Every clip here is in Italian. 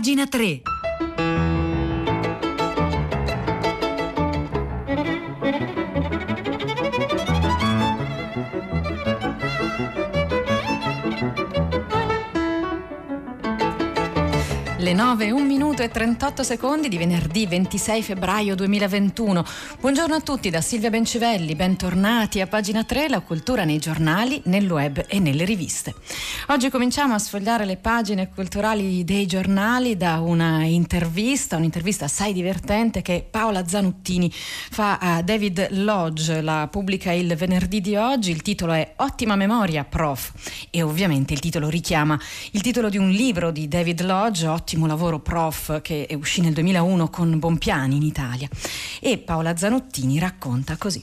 pagina 3. Le 9, 1 minuto e 38 secondi di venerdì 26 febbraio 2021. Buongiorno a tutti da Silvia Bencivelli, bentornati a pagina 3, la cultura nei giornali, nel web e nelle riviste. Oggi cominciamo a sfogliare le pagine culturali dei giornali da una intervista, un'intervista assai divertente che Paola Zanuttini fa a David Lodge, la pubblica il venerdì di oggi, il titolo è Ottima memoria, prof. E ovviamente il titolo richiama il titolo di un libro di David Lodge, ottimo lavoro prof che uscì nel 2001 con Bompiani in Italia. E Paola Zanottini racconta così.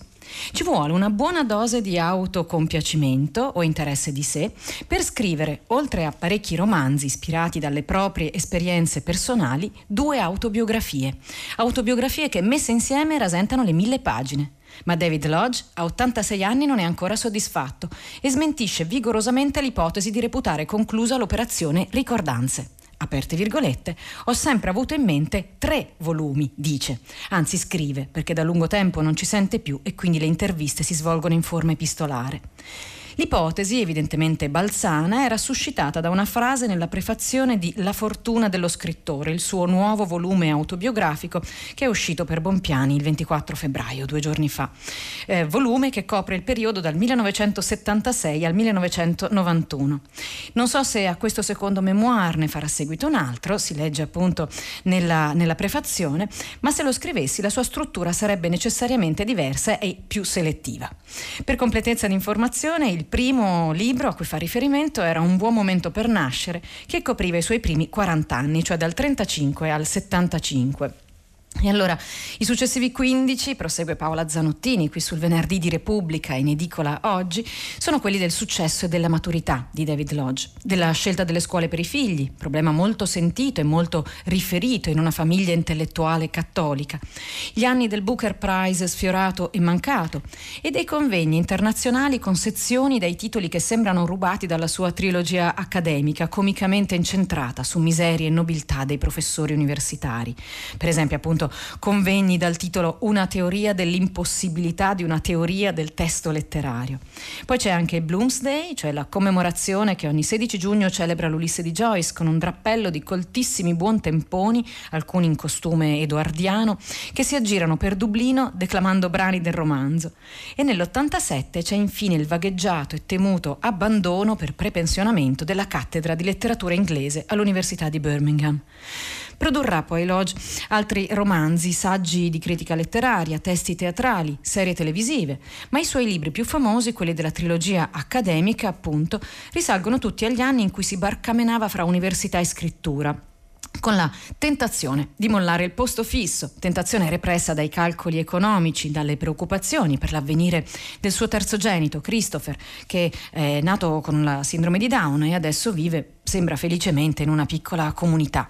Ci vuole una buona dose di autocompiacimento o interesse di sé per scrivere, oltre a parecchi romanzi ispirati dalle proprie esperienze personali, due autobiografie. Autobiografie che messe insieme rasentano le mille pagine. Ma David Lodge a 86 anni non è ancora soddisfatto e smentisce vigorosamente l'ipotesi di reputare conclusa l'operazione Ricordanze aperte virgolette, ho sempre avuto in mente tre volumi, dice. Anzi scrive, perché da lungo tempo non ci sente più e quindi le interviste si svolgono in forma epistolare. L'ipotesi, evidentemente balzana, era suscitata da una frase nella prefazione di La fortuna dello scrittore, il suo nuovo volume autobiografico che è uscito per Bompiani il 24 febbraio, due giorni fa. Eh, volume che copre il periodo dal 1976 al 1991. Non so se a questo secondo memoir ne farà seguito un altro, si legge appunto nella, nella prefazione, ma se lo scrivessi la sua struttura sarebbe necessariamente diversa e più selettiva. Per completezza di informazione, il primo libro a cui fa riferimento era Un buon momento per nascere, che copriva i suoi primi 40 anni, cioè dal 35 al 75. E allora i successivi 15, prosegue Paola Zanottini qui sul venerdì di Repubblica in edicola oggi, sono quelli del successo e della maturità di David Lodge, della scelta delle scuole per i figli, problema molto sentito e molto riferito in una famiglia intellettuale cattolica, gli anni del Booker Prize sfiorato e mancato e dei convegni internazionali con sezioni dai titoli che sembrano rubati dalla sua trilogia accademica comicamente incentrata su miserie e nobiltà dei professori universitari. Per esempio appunto convegni dal titolo Una teoria dell'impossibilità di una teoria del testo letterario. Poi c'è anche Bloomsday, cioè la commemorazione che ogni 16 giugno celebra l'Ulisse di Joyce con un drappello di coltissimi buontemponi, alcuni in costume edoardiano, che si aggirano per Dublino declamando brani del romanzo. E nell'87 c'è infine il vagheggiato e temuto abbandono per prepensionamento della cattedra di letteratura inglese all'Università di Birmingham. Produrrà poi Lodge altri romanzi, saggi di critica letteraria, testi teatrali, serie televisive, ma i suoi libri più famosi, quelli della trilogia accademica, appunto, risalgono tutti agli anni in cui si barcamenava fra università e scrittura con la tentazione di mollare il posto fisso, tentazione repressa dai calcoli economici, dalle preoccupazioni per l'avvenire del suo terzogenito, Christopher, che è nato con la sindrome di Down e adesso vive sembra felicemente in una piccola comunità,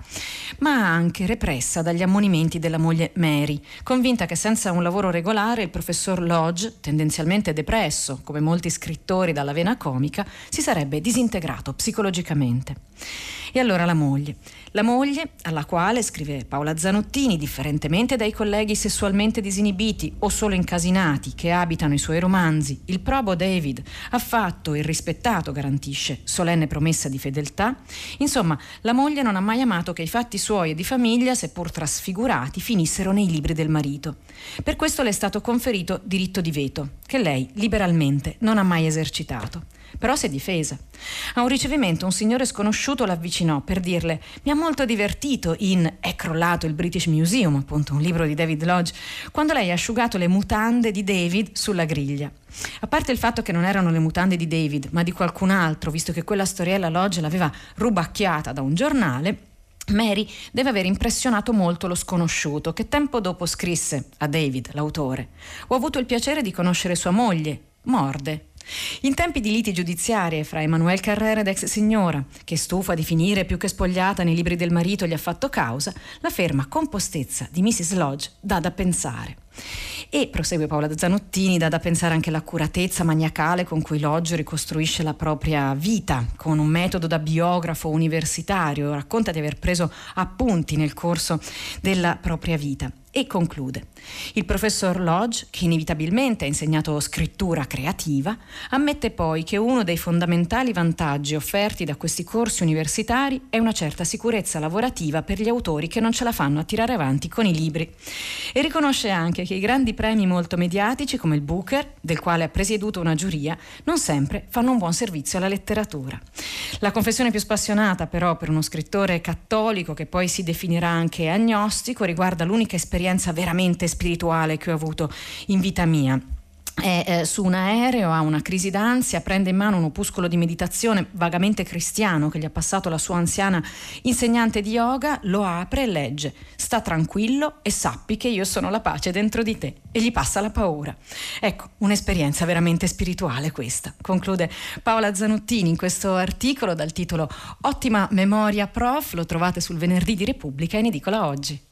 ma anche repressa dagli ammonimenti della moglie Mary, convinta che senza un lavoro regolare il professor Lodge, tendenzialmente depresso, come molti scrittori dalla vena comica, si sarebbe disintegrato psicologicamente. E allora la moglie. La moglie, alla quale, scrive Paola Zanottini, differentemente dai colleghi sessualmente disinibiti o solo incasinati che abitano i suoi romanzi, il probo David ha fatto e rispettato, garantisce, solenne promessa di fedeltà. Insomma, la moglie non ha mai amato che i fatti suoi e di famiglia, seppur trasfigurati, finissero nei libri del marito. Per questo le è stato conferito diritto di veto, che lei liberalmente non ha mai esercitato. Però si è difesa. A un ricevimento un signore sconosciuto l'avvicinò per dirle mi ha molto divertito in È crollato il British Museum, appunto un libro di David Lodge, quando lei ha asciugato le mutande di David sulla griglia. A parte il fatto che non erano le mutande di David, ma di qualcun altro, visto che quella storiella Lodge l'aveva rubacchiata da un giornale, Mary deve aver impressionato molto lo sconosciuto, che tempo dopo scrisse a David, l'autore. Ho avuto il piacere di conoscere sua moglie, Morde, in tempi di liti giudiziarie fra Emanuele Carrera ed ex signora, che stufa di finire più che spogliata nei libri del marito gli ha fatto causa, la ferma compostezza di Mrs. Lodge dà da pensare. E prosegue Paola Zanottini, dà da pensare anche all'accuratezza maniacale con cui Loggio ricostruisce la propria vita, con un metodo da biografo universitario, racconta di aver preso appunti nel corso della propria vita e conclude. Il professor Lodge, che inevitabilmente ha insegnato scrittura creativa, ammette poi che uno dei fondamentali vantaggi offerti da questi corsi universitari è una certa sicurezza lavorativa per gli autori che non ce la fanno a tirare avanti con i libri. E riconosce anche che i grandi premi molto mediatici come il Booker, del quale ha presieduto una giuria, non sempre fanno un buon servizio alla letteratura. La confessione più spassionata però per uno scrittore cattolico che poi si definirà anche agnostico riguarda l'unica esperienza esperienza veramente spirituale che ho avuto in vita mia è eh, su un aereo, ha una crisi d'ansia, prende in mano un opuscolo di meditazione vagamente cristiano che gli ha passato la sua anziana insegnante di yoga, lo apre e legge sta tranquillo e sappi che io sono la pace dentro di te e gli passa la paura. Ecco, un'esperienza veramente spirituale questa, conclude Paola Zanottini in questo articolo dal titolo Ottima memoria prof, lo trovate sul venerdì di Repubblica in edicola oggi.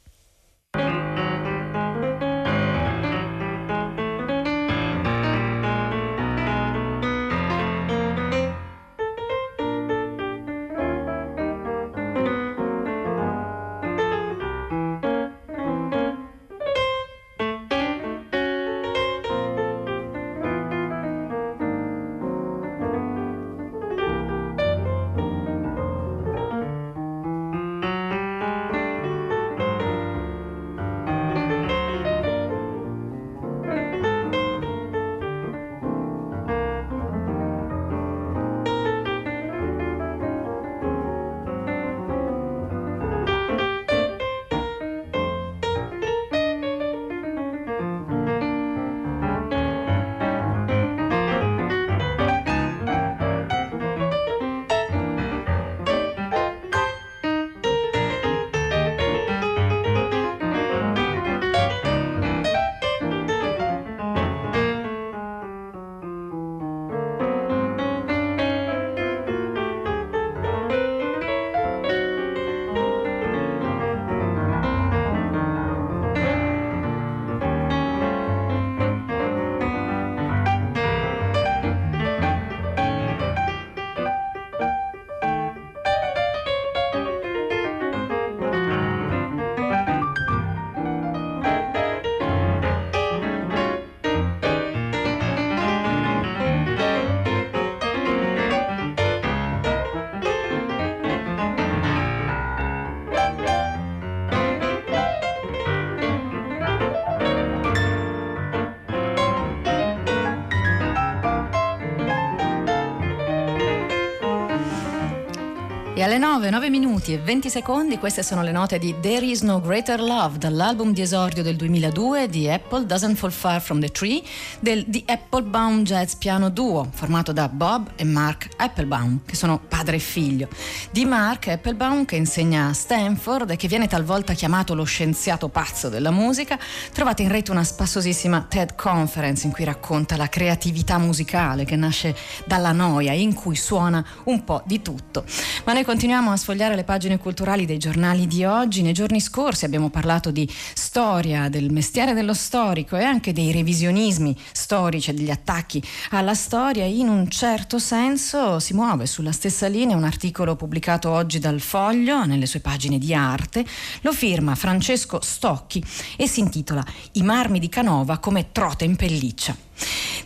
Alle 9, 9 minuti e 20 secondi. Queste sono le note di There Is No Greater Love dall'album di esordio del 2002 di Apple Doesn't Fall Far From The Tree del The Applebaum Jazz Piano Duo formato da Bob e Mark Applebaum che sono padre e figlio di Mark Applebaum che insegna a Stanford e che viene talvolta chiamato lo scienziato pazzo della musica. Trovate in rete una spassosissima TED Conference in cui racconta la creatività musicale che nasce dalla noia in cui suona un po' di tutto. Ma noi continuiamo a sfogliare le pagine culturali dei giornali di oggi. Nei giorni scorsi abbiamo parlato di storia, del mestiere dello storico e anche dei revisionismi storici e degli attacchi alla storia. In un certo senso si muove sulla stessa linea un articolo pubblicato oggi dal Foglio nelle sue pagine di arte. Lo firma Francesco Stocchi e si intitola I marmi di Canova come trote in pelliccia.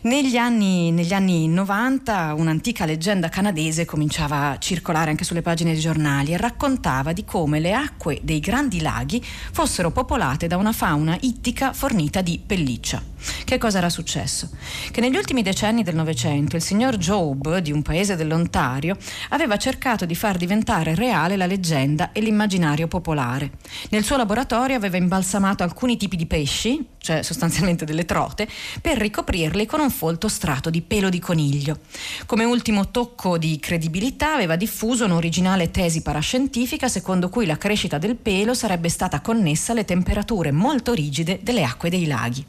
Negli anni, negli anni 90 un'antica leggenda canadese cominciava a circolare anche sulle pagine dei giornali e raccontava di come le acque dei grandi laghi fossero popolate da una fauna ittica fornita di pelliccia. Che cosa era successo? Che negli ultimi decenni del Novecento il signor Job, di un paese dell'Ontario, aveva cercato di far diventare reale la leggenda e l'immaginario popolare. Nel suo laboratorio aveva imbalsamato alcuni tipi di pesci, cioè sostanzialmente delle trote, per ricoprirli con un folto strato di pelo di coniglio. Come ultimo tocco di credibilità aveva diffuso un'originale tesi parascientifica secondo cui la crescita del pelo sarebbe stata connessa alle temperature molto rigide delle acque dei laghi.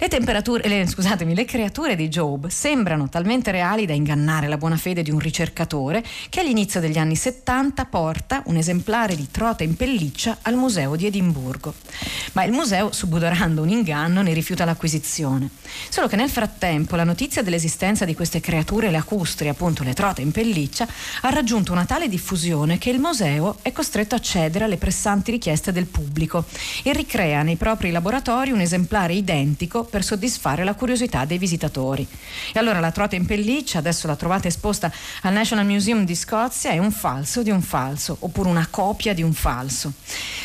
Le, temperature, le, scusatemi, le creature di Job sembrano talmente reali da ingannare la buona fede di un ricercatore che all'inizio degli anni 70 porta un esemplare di trota in pelliccia al museo di Edimburgo. Ma il museo, subodorando un inganno, ne rifiuta l'acquisizione. Solo che nel frattempo la notizia dell'esistenza di queste creature lacustri, appunto le trote in pelliccia, ha raggiunto una tale diffusione che il museo è costretto a cedere alle pressanti richieste del pubblico e ricrea nei propri laboratori un esemplare identico per soddisfare la curiosità dei visitatori. E allora la trota in pelliccia, adesso la trovate esposta al National Museum di Scozia, è un falso di un falso, oppure una copia di un falso.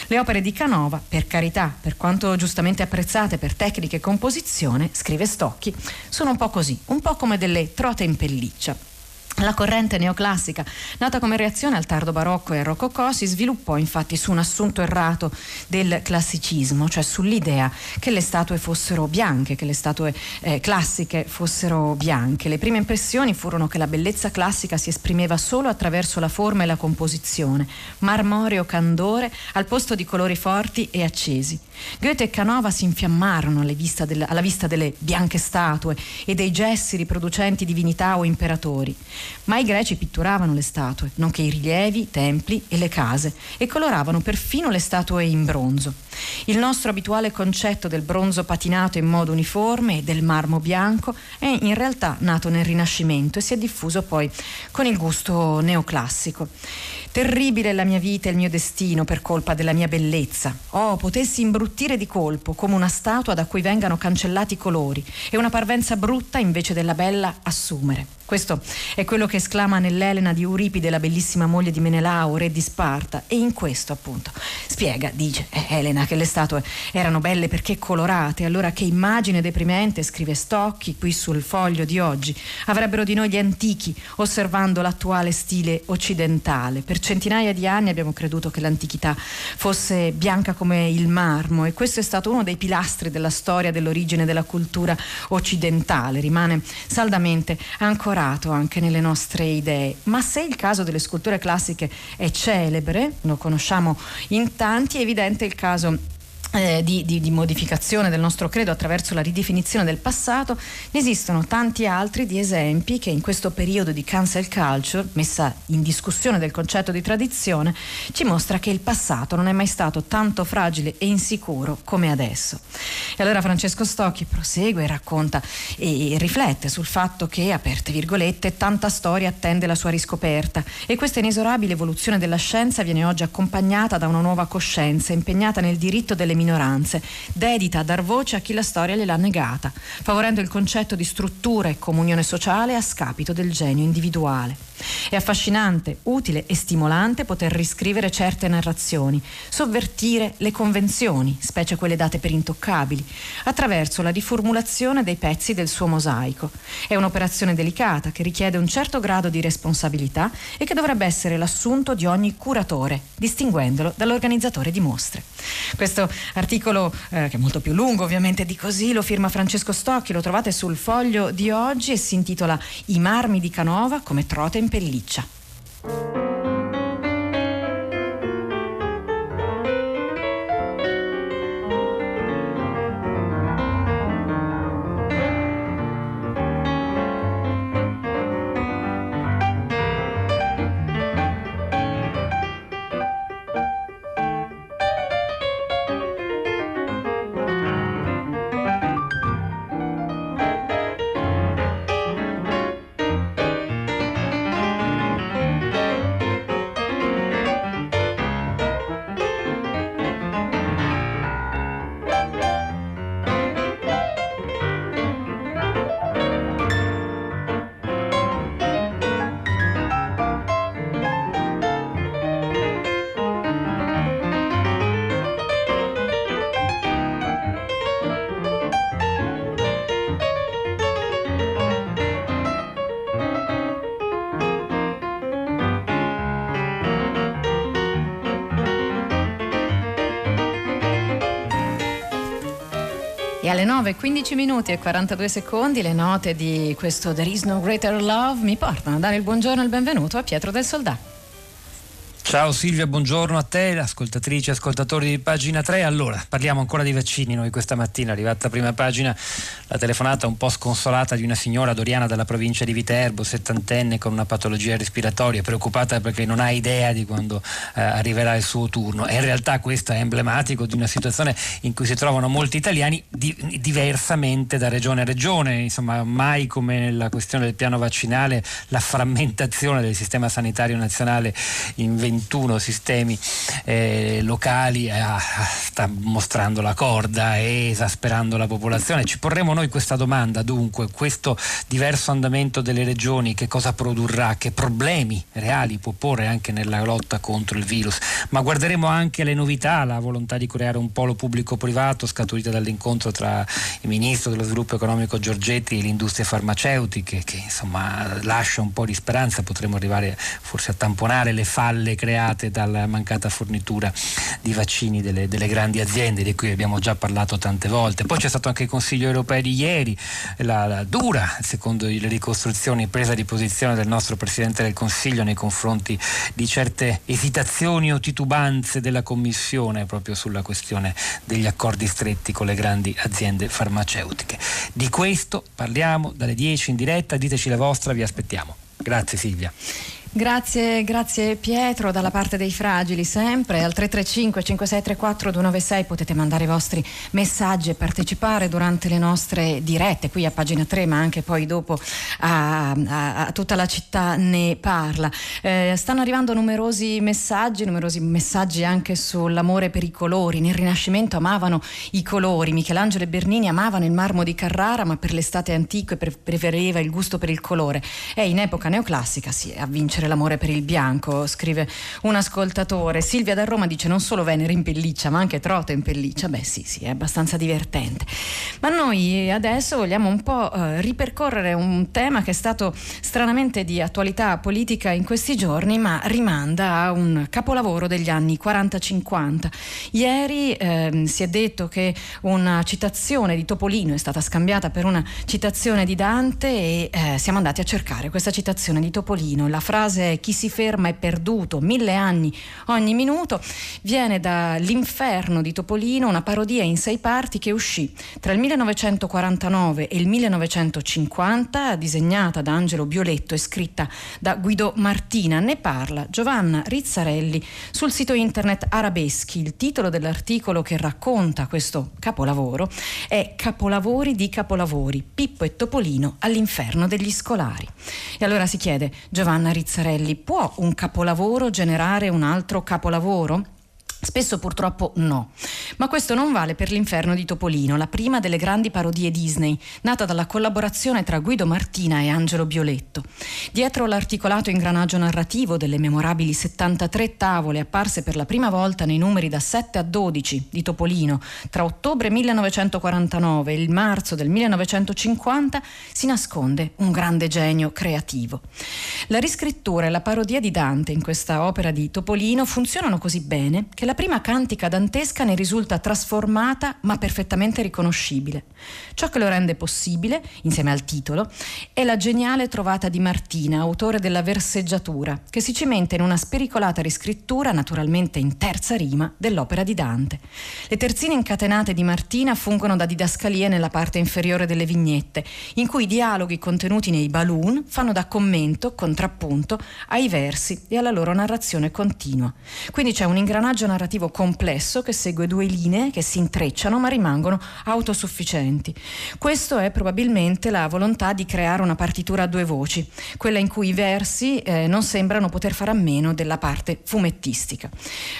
Le opere di Canova, per carità, per quanto giustamente apprezzate per tecniche e composizione, scrive Stocchi, sono un po' così, un po' come delle trote in pelliccia. La corrente neoclassica, nata come reazione al tardo barocco e al rococò, si sviluppò infatti su un assunto errato del classicismo, cioè sull'idea che le statue fossero bianche, che le statue eh, classiche fossero bianche. Le prime impressioni furono che la bellezza classica si esprimeva solo attraverso la forma e la composizione, marmoreo candore al posto di colori forti e accesi. Goethe e Canova si infiammarono vista del, alla vista delle bianche statue e dei gessi riproducenti divinità o imperatori. Ma i greci pitturavano le statue, nonché i rilievi, i templi e le case, e coloravano perfino le statue in bronzo. Il nostro abituale concetto del bronzo patinato in modo uniforme e del marmo bianco è in realtà nato nel Rinascimento e si è diffuso poi con il gusto neoclassico. Terribile la mia vita e il mio destino per colpa della mia bellezza. Oh, potessi imbruttire di colpo come una statua da cui vengano cancellati i colori e una parvenza brutta invece della bella assumere. Questo è quello che esclama nell'Elena di Euripide, la bellissima moglie di Menelao, re di Sparta, e in questo appunto spiega, dice eh, Elena, che le statue erano belle perché colorate, allora che immagine deprimente, scrive Stocchi qui sul foglio di oggi, avrebbero di noi gli antichi osservando l'attuale stile occidentale. Per centinaia di anni abbiamo creduto che l'antichità fosse bianca come il marmo e questo è stato uno dei pilastri della storia dell'origine della cultura occidentale, rimane saldamente ancora ancorato anche nelle nostre idee, ma se il caso delle sculture classiche è celebre, lo conosciamo in tanti, è evidente il caso eh, di, di, di, modificazione del nostro credo attraverso la ridefinizione del passato, ne esistono tanti altri di esempi che in questo periodo di cancel culture, messa in discussione del concetto di tradizione, ci mostra che il passato non è mai stato tanto fragile e insicuro come adesso. E allora Francesco Stocchi prosegue racconta e riflette sul fatto che, aperte virgolette, tanta storia attende la sua riscoperta e questa inesorabile evoluzione della scienza viene oggi accompagnata da una nuova coscienza impegnata nel diritto delle minoranze minoranze, dedita a dar voce a chi la storia gliel'ha negata, favorendo il concetto di struttura e comunione sociale a scapito del genio individuale. È affascinante, utile e stimolante poter riscrivere certe narrazioni, sovvertire le convenzioni, specie quelle date per intoccabili, attraverso la riformulazione dei pezzi del suo mosaico. È un'operazione delicata che richiede un certo grado di responsabilità e che dovrebbe essere l'assunto di ogni curatore, distinguendolo dall'organizzatore di mostre. Questo articolo, eh, che è molto più lungo ovviamente di così, lo firma Francesco Stocchi, lo trovate sul foglio di oggi e si intitola I marmi di Canova come trote in pelliccia. Alle 9, 15 minuti e 42 secondi le note di questo There is no greater love mi portano a dare il buongiorno e il benvenuto a Pietro del Soldato. Ciao Silvia, buongiorno a te, ascoltatrici e ascoltatori di pagina 3. Allora, parliamo ancora di vaccini. Noi questa mattina, arrivata a prima pagina, la telefonata un po' sconsolata di una signora doriana della provincia di Viterbo, settantenne con una patologia respiratoria, preoccupata perché non ha idea di quando eh, arriverà il suo turno. E in realtà questo è emblematico di una situazione in cui si trovano molti italiani di, diversamente da regione a regione. Insomma, mai come nella questione del piano vaccinale la frammentazione del sistema sanitario nazionale in 20 21 sistemi eh, locali eh, sta mostrando la corda e esasperando la popolazione. Ci porremo noi questa domanda dunque, questo diverso andamento delle regioni che cosa produrrà, che problemi reali può porre anche nella lotta contro il virus, ma guarderemo anche le novità, la volontà di creare un polo pubblico-privato scaturita dall'incontro tra il ministro dello sviluppo economico Giorgetti e le industrie farmaceutiche che insomma lascia un po' di speranza, potremo arrivare forse a tamponare le falle create dalla mancata fornitura di vaccini delle, delle, grandi aziende di cui abbiamo già parlato tante volte. Poi c'è stato anche il Consiglio europeo di ieri, la, la dura, secondo le ricostruzioni, presa di posizione del nostro Presidente del Consiglio nei confronti di certe esitazioni o titubanze della Commissione proprio sulla questione degli accordi stretti con le grandi aziende farmaceutiche. Di questo parliamo dalle 10 in diretta, diteci la vostra, vi aspettiamo. Grazie Silvia. Grazie, grazie Pietro, dalla parte dei fragili sempre. Al 335 5634 296 potete mandare i vostri messaggi e partecipare durante le nostre dirette, qui a pagina 3 ma anche poi dopo a, a, a tutta la città ne parla. Eh, stanno arrivando numerosi messaggi, numerosi messaggi anche sull'amore per i colori. Nel Rinascimento amavano i colori, Michelangelo e Bernini amavano il marmo di Carrara ma per l'estate antiche preferiva il gusto per il colore e in epoca neoclassica sì, a vincere l'amore per il bianco, scrive un ascoltatore. Silvia da Roma dice non solo Venere in pelliccia, ma anche Trota in pelliccia. Beh sì, sì, è abbastanza divertente. Ma noi adesso vogliamo un po' eh, ripercorrere un tema che è stato stranamente di attualità politica in questi giorni, ma rimanda a un capolavoro degli anni 40-50. Ieri eh, si è detto che una citazione di Topolino è stata scambiata per una citazione di Dante e eh, siamo andati a cercare questa citazione di Topolino. La frase frase chi si ferma è perduto, mille anni ogni minuto, viene dall'inferno di Topolino, una parodia in sei parti che uscì tra il 1949 e il 1950, disegnata da Angelo Bioletto e scritta da Guido Martina. Ne parla Giovanna Rizzarelli sul sito internet Arabeschi. Il titolo dell'articolo che racconta questo capolavoro è Capolavori di capolavori, Pippo e Topolino all'inferno degli scolari. E allora si chiede Giovanna Rizzarelli Mazzarelli, può un capolavoro generare un altro capolavoro? Spesso purtroppo no, ma questo non vale per l'inferno di Topolino, la prima delle grandi parodie Disney, nata dalla collaborazione tra Guido Martina e Angelo Bioletto. Dietro l'articolato ingranaggio narrativo delle memorabili 73 tavole apparse per la prima volta nei numeri da 7 a 12 di Topolino tra ottobre 1949 e il marzo del 1950 si nasconde un grande genio creativo. La riscrittura e la parodia di Dante in questa opera di Topolino funzionano così bene che la prima cantica dantesca ne risulta trasformata ma perfettamente riconoscibile. Ciò che lo rende possibile, insieme al titolo, è la geniale trovata di Martina, autore della verseggiatura, che si cimenta in una spericolata riscrittura, naturalmente in terza rima, dell'opera di Dante. Le terzine incatenate di Martina fungono da didascalie nella parte inferiore delle vignette, in cui i dialoghi contenuti nei balloon fanno da commento, contrappunto, ai versi e alla loro narrazione continua. Quindi c'è un ingranaggio narrativo complesso che segue due linee che si intrecciano ma rimangono autosufficienti. Questo è probabilmente la volontà di creare una partitura a due voci, quella in cui i versi eh, non sembrano poter fare a meno della parte fumettistica.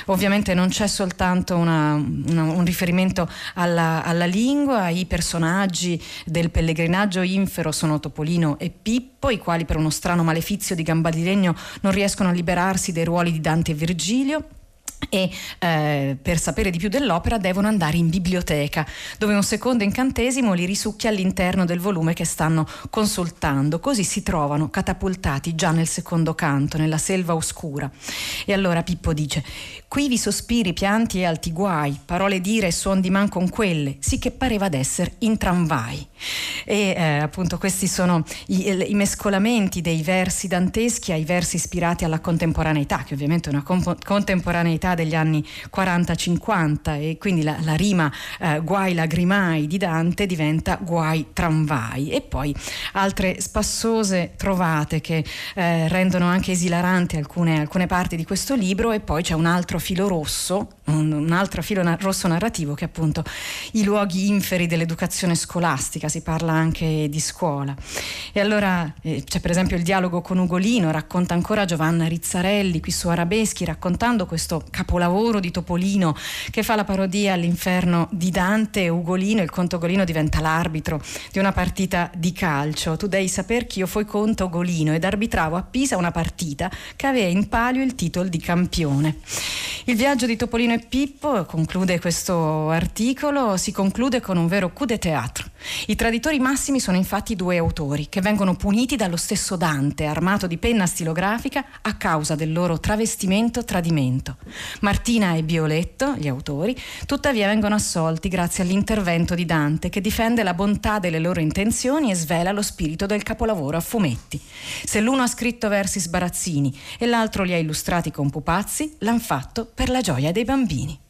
Ovviamente non c'è soltanto una, una, un riferimento alla, alla lingua, i personaggi del pellegrinaggio infero sono Topolino e Pippo, i quali per uno strano malefizio di gamba di legno non riescono a liberarsi dei ruoli di Dante e Virgilio e eh, per sapere di più dell'opera devono andare in biblioteca, dove un secondo incantesimo li risucchia all'interno del volume che stanno consultando, così si trovano catapultati già nel secondo canto, nella selva oscura. E allora Pippo dice: Qui vi sospiri, pianti e alti guai, parole dire e suon di man con quelle, sì che pareva d'essere in tramvai. E eh, appunto questi sono i, i, mescolamenti dei versi danteschi ai versi ispirati alla contemporaneità, che ovviamente è una comp- contemporaneità degli anni 40-50 e quindi la, la rima eh, guai lagrimai di Dante diventa guai tramvai. E poi altre spassose trovate che eh, rendono anche esilaranti alcune, alcune parti di questo libro e poi c'è un altro filo rosso, un, un altro filo na- rosso narrativo che è appunto i luoghi inferi dell'educazione scolastica, si parla anche di scuola. E allora eh, c'è per esempio il dialogo con Ugolino, racconta ancora Giovanna Rizzarelli qui su Arabeschi, raccontando questo capolavoro di Topolino che fa la parodia all'inferno di Dante e Ugolino, il conto Ugolino diventa l'arbitro di una partita di calcio. Tu devi saper che io fui conto Ugolino ed arbitravo a Pisa una partita che aveva in palio il titolo di campione. Il viaggio di Topolino Pippo, conclude questo articolo, si conclude con un vero coup de théâtre. I traditori massimi sono infatti due autori che vengono puniti dallo stesso Dante, armato di penna stilografica, a causa del loro travestimento-tradimento. Martina e Bioletto, gli autori, tuttavia vengono assolti grazie all'intervento di Dante che difende la bontà delle loro intenzioni e svela lo spirito del capolavoro a fumetti. Se l'uno ha scritto versi sbarazzini e l'altro li ha illustrati con pupazzi, l'han fatto per la gioia dei bambini.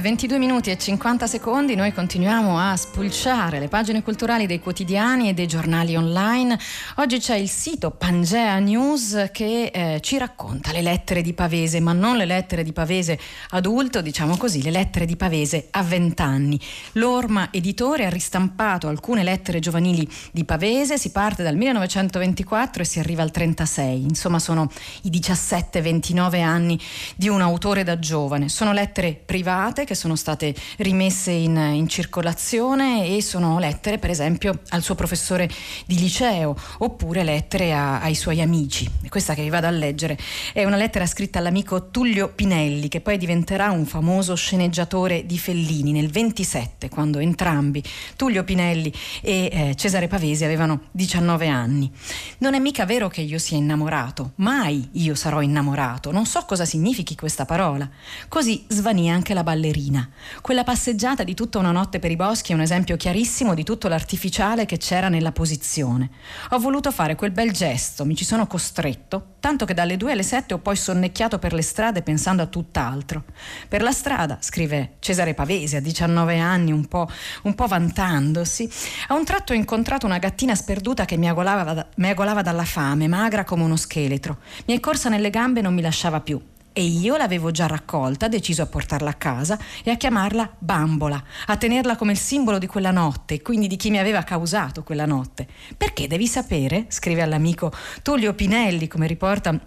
9, 22 minuti e 50 secondi noi continuiamo a spulciare le pagine culturali dei quotidiani e dei giornali online. Oggi c'è il sito Pangea News che eh, ci racconta le lettere di Pavese, ma non le lettere di Pavese adulto, diciamo così, le lettere di Pavese a 20 anni. L'Orma Editore ha ristampato alcune lettere giovanili di Pavese, si parte dal 1924 e si arriva al 36. Insomma, sono i 17-29 anni di un autore da giovane. Sono lettere private che sono state rimesse in, in circolazione e sono lettere per esempio al suo professore di liceo oppure lettere a, ai suoi amici. Questa che vi vado a leggere è una lettera scritta all'amico Tullio Pinelli che poi diventerà un famoso sceneggiatore di Fellini nel 27 quando entrambi Tullio Pinelli e eh, Cesare Pavesi avevano 19 anni. Non è mica vero che io sia innamorato, mai io sarò innamorato, non so cosa significhi questa parola. Così svanì anche la la ballerina. Quella passeggiata di tutta una notte per i boschi è un esempio chiarissimo di tutto l'artificiale che c'era nella posizione. Ho voluto fare quel bel gesto, mi ci sono costretto, tanto che dalle due alle sette ho poi sonnecchiato per le strade pensando a tutt'altro. Per la strada, scrive Cesare Pavesi a 19 anni, un po', un po vantandosi, a un tratto ho incontrato una gattina sperduta che mi agolava, mi agolava dalla fame, magra come uno scheletro. Mi è corsa nelle gambe e non mi lasciava più e io l'avevo già raccolta, deciso a portarla a casa e a chiamarla Bambola, a tenerla come il simbolo di quella notte quindi di chi mi aveva causato quella notte. Perché devi sapere, scrive all'amico Tullio Pinelli, come riporta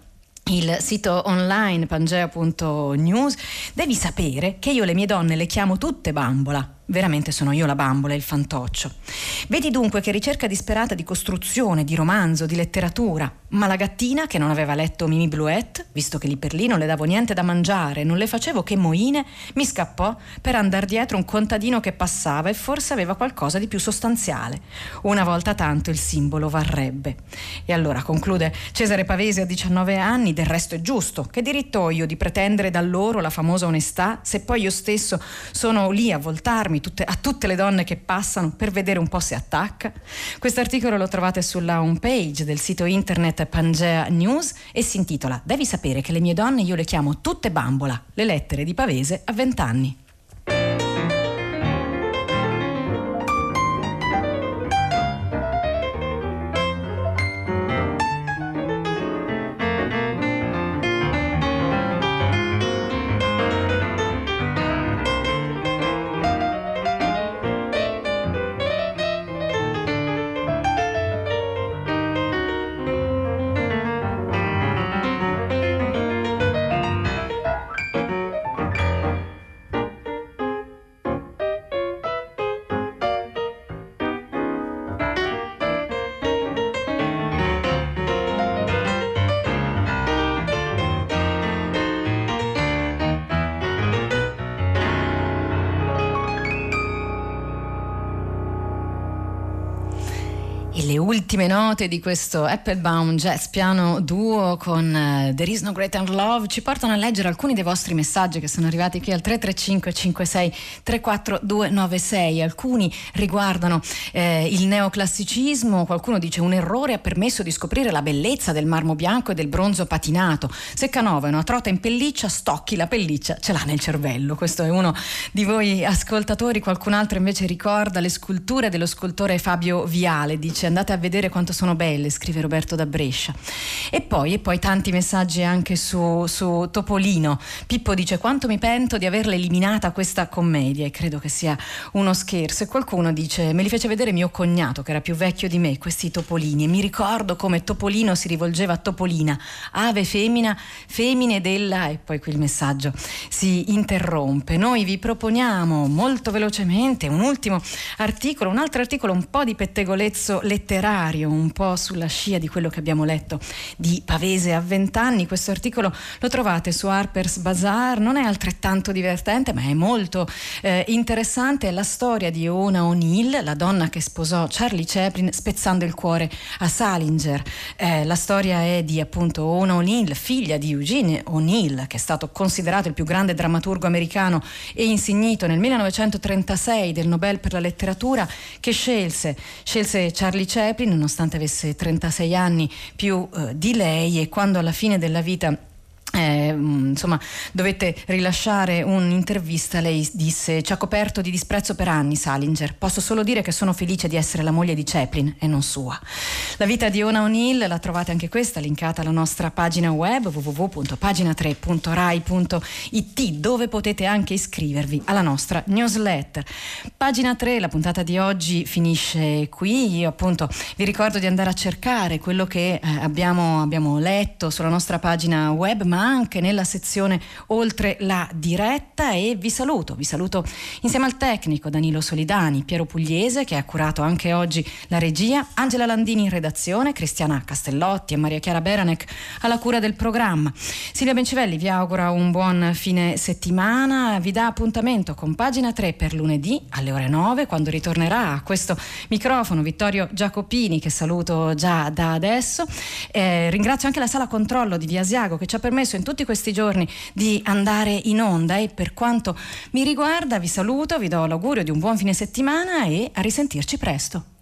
il sito online pangea.news, devi sapere che io le mie donne le chiamo tutte bambola Veramente sono io la bambola, il fantoccio. Vedi dunque che ricerca disperata di costruzione, di romanzo, di letteratura. Ma la gattina, che non aveva letto Mimi Bluette, visto che lì per lì non le davo niente da mangiare, non le facevo che moine, mi scappò per andare dietro un contadino che passava e forse aveva qualcosa di più sostanziale. Una volta tanto il simbolo varrebbe. E allora conclude Cesare Pavesi a 19 anni, del resto è giusto. Che diritto ho io di pretendere da loro la famosa onestà se poi io stesso sono lì a voltarmi? Tutte, a tutte le donne che passano per vedere un po' se attacca. Questo articolo lo trovate sulla homepage del sito internet Pangea News e si intitola Devi sapere che le mie donne io le chiamo tutte bambola, le lettere di Pavese a vent'anni. Ultime note di questo Applebaum Jazz piano duo con uh, There is no greater love ci portano a leggere alcuni dei vostri messaggi che sono arrivati qui al 335 56 34296. Alcuni riguardano eh, il neoclassicismo, qualcuno dice un errore ha permesso di scoprire la bellezza del marmo bianco e del bronzo patinato. Se Canova è una trota in pelliccia, Stocchi la pelliccia ce l'ha nel cervello. Questo è uno di voi ascoltatori. Qualcun altro invece ricorda le sculture dello scultore Fabio Viale, dice dice andate a vedere quanto sono belle, scrive Roberto da Brescia. E poi, e poi tanti messaggi anche su, su Topolino. Pippo dice quanto mi pento di averla eliminata questa commedia e credo che sia uno scherzo. E qualcuno dice me li fece vedere mio cognato che era più vecchio di me, questi topolini. E mi ricordo come Topolino si rivolgeva a Topolina, ave femmina, femmine della... E poi qui il messaggio si interrompe. Noi vi proponiamo molto velocemente un ultimo articolo, un altro articolo un po' di pettegolezzo letterario, un po' sulla scia di quello che abbiamo letto di Pavese a vent'anni. Questo articolo lo trovate su Harper's Bazaar, non è altrettanto divertente, ma è molto eh, interessante. È la storia di Ona O'Neill, la donna che sposò Charlie Chaplin spezzando il cuore a Salinger. Eh, la storia è di appunto Ona O'Neill, figlia di Eugene O'Neill, che è stato considerato il più grande drammaturgo americano e insignito nel 1936 del Nobel per la letteratura, che scelse, scelse Charlie Chaplin, nonostante avesse 36 anni più eh, di lei e quando alla fine della vita eh, insomma, dovette rilasciare un'intervista. Lei disse: Ci ha coperto di disprezzo per anni Salinger. Posso solo dire che sono felice di essere la moglie di Chaplin e non sua. La vita di Ona O'Neill la trovate anche questa linkata alla nostra pagina web www.pagina3.rai.it, dove potete anche iscrivervi alla nostra newsletter. Pagina 3, la puntata di oggi finisce qui. Io appunto vi ricordo di andare a cercare quello che eh, abbiamo, abbiamo letto sulla nostra pagina web, ma anche nella sezione oltre la diretta e vi saluto, vi saluto insieme al tecnico Danilo Solidani, Piero Pugliese che ha curato anche oggi la regia, Angela Landini in redazione, Cristiana Castellotti e Maria Chiara Beranec alla cura del programma. Silvia Bencivelli vi augura un buon fine settimana, vi dà appuntamento con pagina 3 per lunedì alle ore 9 quando ritornerà a questo microfono Vittorio Giacopini che saluto già da adesso. Eh, ringrazio anche la sala controllo di Via Asiago che ci ha permesso in tutti questi giorni di andare in onda e per quanto mi riguarda vi saluto, vi do l'augurio di un buon fine settimana e a risentirci presto.